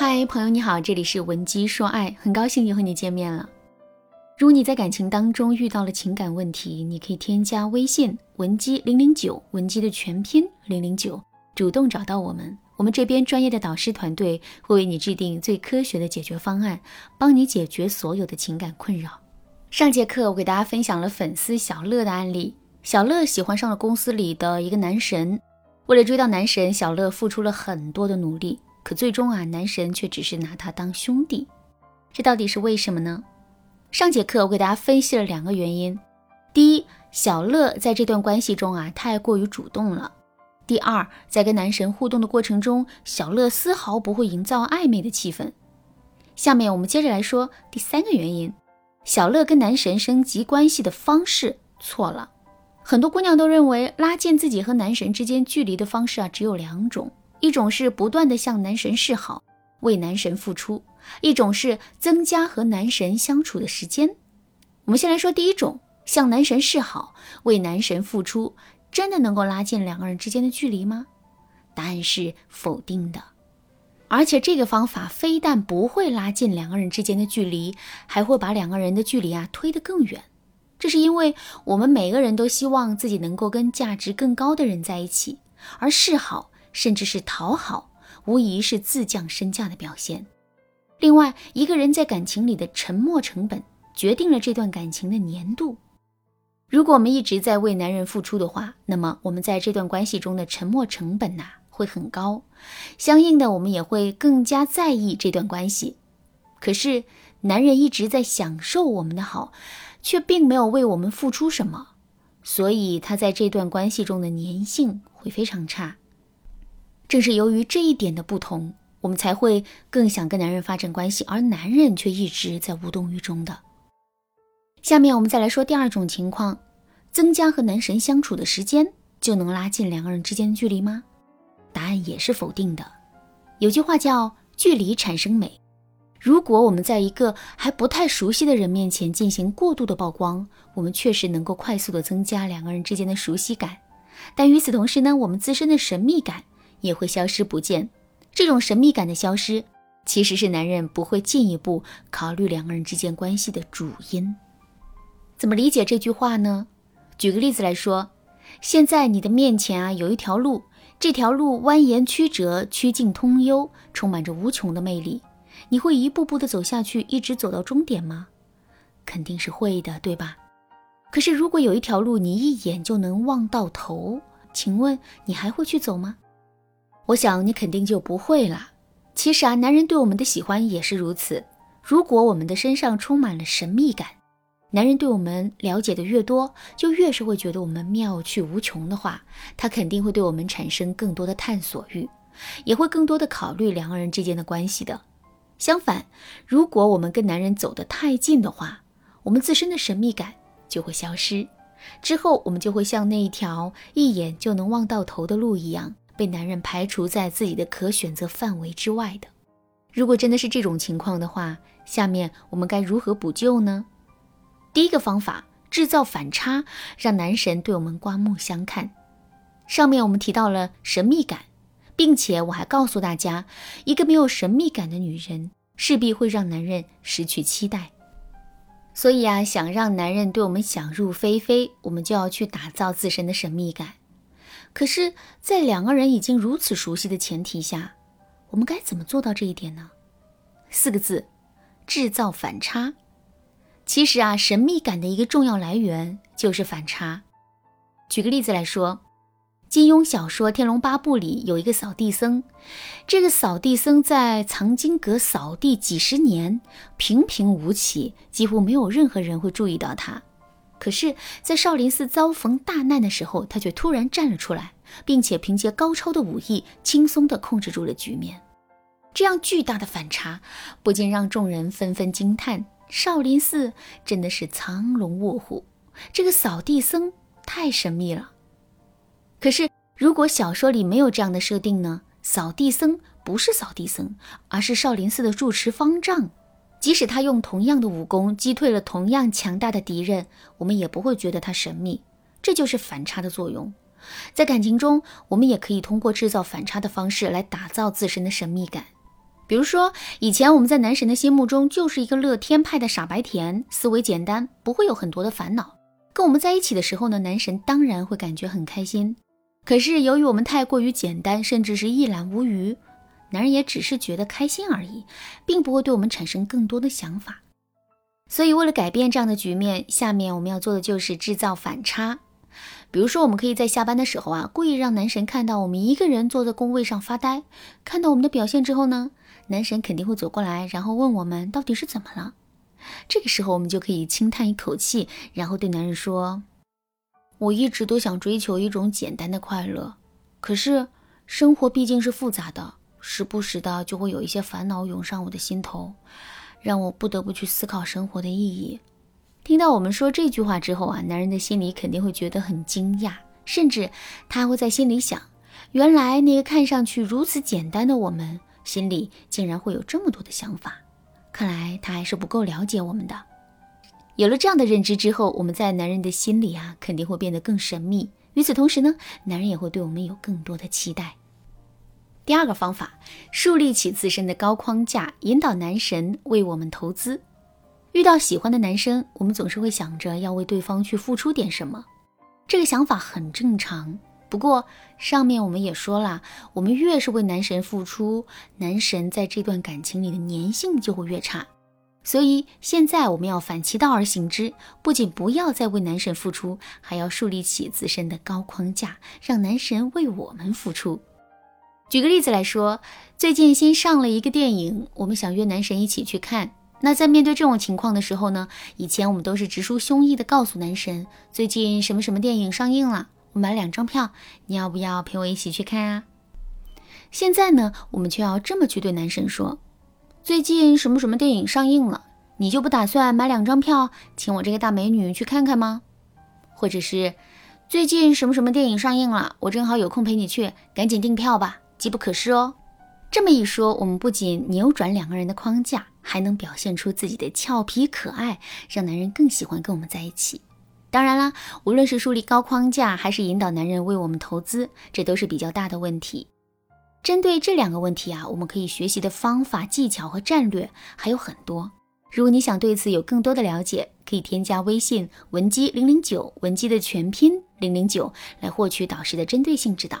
嗨，朋友你好，这里是文姬说爱，很高兴又和你见面了。如果你在感情当中遇到了情感问题，你可以添加微信文姬零零九，文姬的全拼零零九，主动找到我们，我们这边专业的导师团队会为你制定最科学的解决方案，帮你解决所有的情感困扰。上节课我给大家分享了粉丝小乐的案例，小乐喜欢上了公司里的一个男神，为了追到男神，小乐付出了很多的努力。可最终啊，男神却只是拿他当兄弟，这到底是为什么呢？上节课我给大家分析了两个原因：第一，小乐在这段关系中啊太过于主动了；第二，在跟男神互动的过程中，小乐丝毫不会营造暧昧的气氛。下面我们接着来说第三个原因：小乐跟男神升级关系的方式错了。很多姑娘都认为拉近自己和男神之间距离的方式啊只有两种。一种是不断的向男神示好，为男神付出；一种是增加和男神相处的时间。我们先来说第一种，向男神示好，为男神付出，真的能够拉近两个人之间的距离吗？答案是否定的。而且这个方法非但不会拉近两个人之间的距离，还会把两个人的距离啊推得更远。这是因为我们每个人都希望自己能够跟价值更高的人在一起，而示好。甚至是讨好，无疑是自降身价的表现。另外，一个人在感情里的沉默成本，决定了这段感情的粘度。如果我们一直在为男人付出的话，那么我们在这段关系中的沉默成本呐会很高，相应的，我们也会更加在意这段关系。可是，男人一直在享受我们的好，却并没有为我们付出什么，所以他在这段关系中的粘性会非常差。正是由于这一点的不同，我们才会更想跟男人发展关系，而男人却一直在无动于衷的。下面我们再来说第二种情况：增加和男神相处的时间，就能拉近两个人之间的距离吗？答案也是否定的。有句话叫“距离产生美”，如果我们在一个还不太熟悉的人面前进行过度的曝光，我们确实能够快速的增加两个人之间的熟悉感，但与此同时呢，我们自身的神秘感。也会消失不见，这种神秘感的消失，其实是男人不会进一步考虑两个人之间关系的主因。怎么理解这句话呢？举个例子来说，现在你的面前啊有一条路，这条路蜿蜒曲折，曲径通幽，充满着无穷的魅力。你会一步步的走下去，一直走到终点吗？肯定是会的，对吧？可是如果有一条路你一眼就能望到头，请问你还会去走吗？我想你肯定就不会了。其实啊，男人对我们的喜欢也是如此。如果我们的身上充满了神秘感，男人对我们了解的越多，就越是会觉得我们妙趣无穷的话，他肯定会对我们产生更多的探索欲，也会更多的考虑两个人之间的关系的。相反，如果我们跟男人走得太近的话，我们自身的神秘感就会消失，之后我们就会像那一条一眼就能望到头的路一样。被男人排除在自己的可选择范围之外的，如果真的是这种情况的话，下面我们该如何补救呢？第一个方法，制造反差，让男神对我们刮目相看。上面我们提到了神秘感，并且我还告诉大家，一个没有神秘感的女人，势必会让男人失去期待。所以啊，想让男人对我们想入非非，我们就要去打造自身的神秘感。可是，在两个人已经如此熟悉的前提下，我们该怎么做到这一点呢？四个字：制造反差。其实啊，神秘感的一个重要来源就是反差。举个例子来说，金庸小说《天龙八部》里有一个扫地僧，这个扫地僧在藏经阁扫地几十年，平平无奇，几乎没有任何人会注意到他。可是，在少林寺遭逢大难的时候，他却突然站了出来，并且凭借高超的武艺，轻松地控制住了局面。这样巨大的反差，不禁让众人纷纷惊叹：少林寺真的是藏龙卧虎，这个扫地僧太神秘了。可是，如果小说里没有这样的设定呢？扫地僧不是扫地僧，而是少林寺的住持方丈。即使他用同样的武功击退了同样强大的敌人，我们也不会觉得他神秘。这就是反差的作用。在感情中，我们也可以通过制造反差的方式来打造自身的神秘感。比如说，以前我们在男神的心目中就是一个乐天派的傻白甜，思维简单，不会有很多的烦恼。跟我们在一起的时候呢，男神当然会感觉很开心。可是由于我们太过于简单，甚至是一览无余，男人也只是觉得开心而已，并不会对我们产生更多的想法。所以，为了改变这样的局面，下面我们要做的就是制造反差。比如说，我们可以在下班的时候啊，故意让男神看到我们一个人坐在工位上发呆。看到我们的表现之后呢，男神肯定会走过来，然后问我们到底是怎么了。这个时候，我们就可以轻叹一口气，然后对男人说：“我一直都想追求一种简单的快乐，可是生活毕竟是复杂的，时不时的就会有一些烦恼涌上我的心头，让我不得不去思考生活的意义。”听到我们说这句话之后啊，男人的心里肯定会觉得很惊讶，甚至他会在心里想：原来那个看上去如此简单的我们，心里竟然会有这么多的想法。看来他还是不够了解我们的。有了这样的认知之后，我们在男人的心里啊，肯定会变得更神秘。与此同时呢，男人也会对我们有更多的期待。第二个方法，树立起自身的高框架，引导男神为我们投资。遇到喜欢的男生，我们总是会想着要为对方去付出点什么，这个想法很正常。不过上面我们也说了，我们越是为男神付出，男神在这段感情里的粘性就会越差。所以现在我们要反其道而行之，不仅不要再为男神付出，还要树立起自身的高框架，让男神为我们付出。举个例子来说，最近新上了一个电影，我们想约男神一起去看。那在面对这种情况的时候呢？以前我们都是直抒胸臆的告诉男神，最近什么什么电影上映了，我买了两张票，你要不要陪我一起去看啊？现在呢，我们却要这么去对男神说，最近什么什么电影上映了，你就不打算买两张票，请我这个大美女去看看吗？或者是最近什么什么电影上映了，我正好有空陪你去，赶紧订票吧，机不可失哦。这么一说，我们不仅扭转两个人的框架。还能表现出自己的俏皮可爱，让男人更喜欢跟我们在一起。当然啦，无论是树立高框架，还是引导男人为我们投资，这都是比较大的问题。针对这两个问题啊，我们可以学习的方法、技巧和战略还有很多。如果你想对此有更多的了解，可以添加微信文姬零零九，文姬的全拼零零九，来获取导师的针对性指导。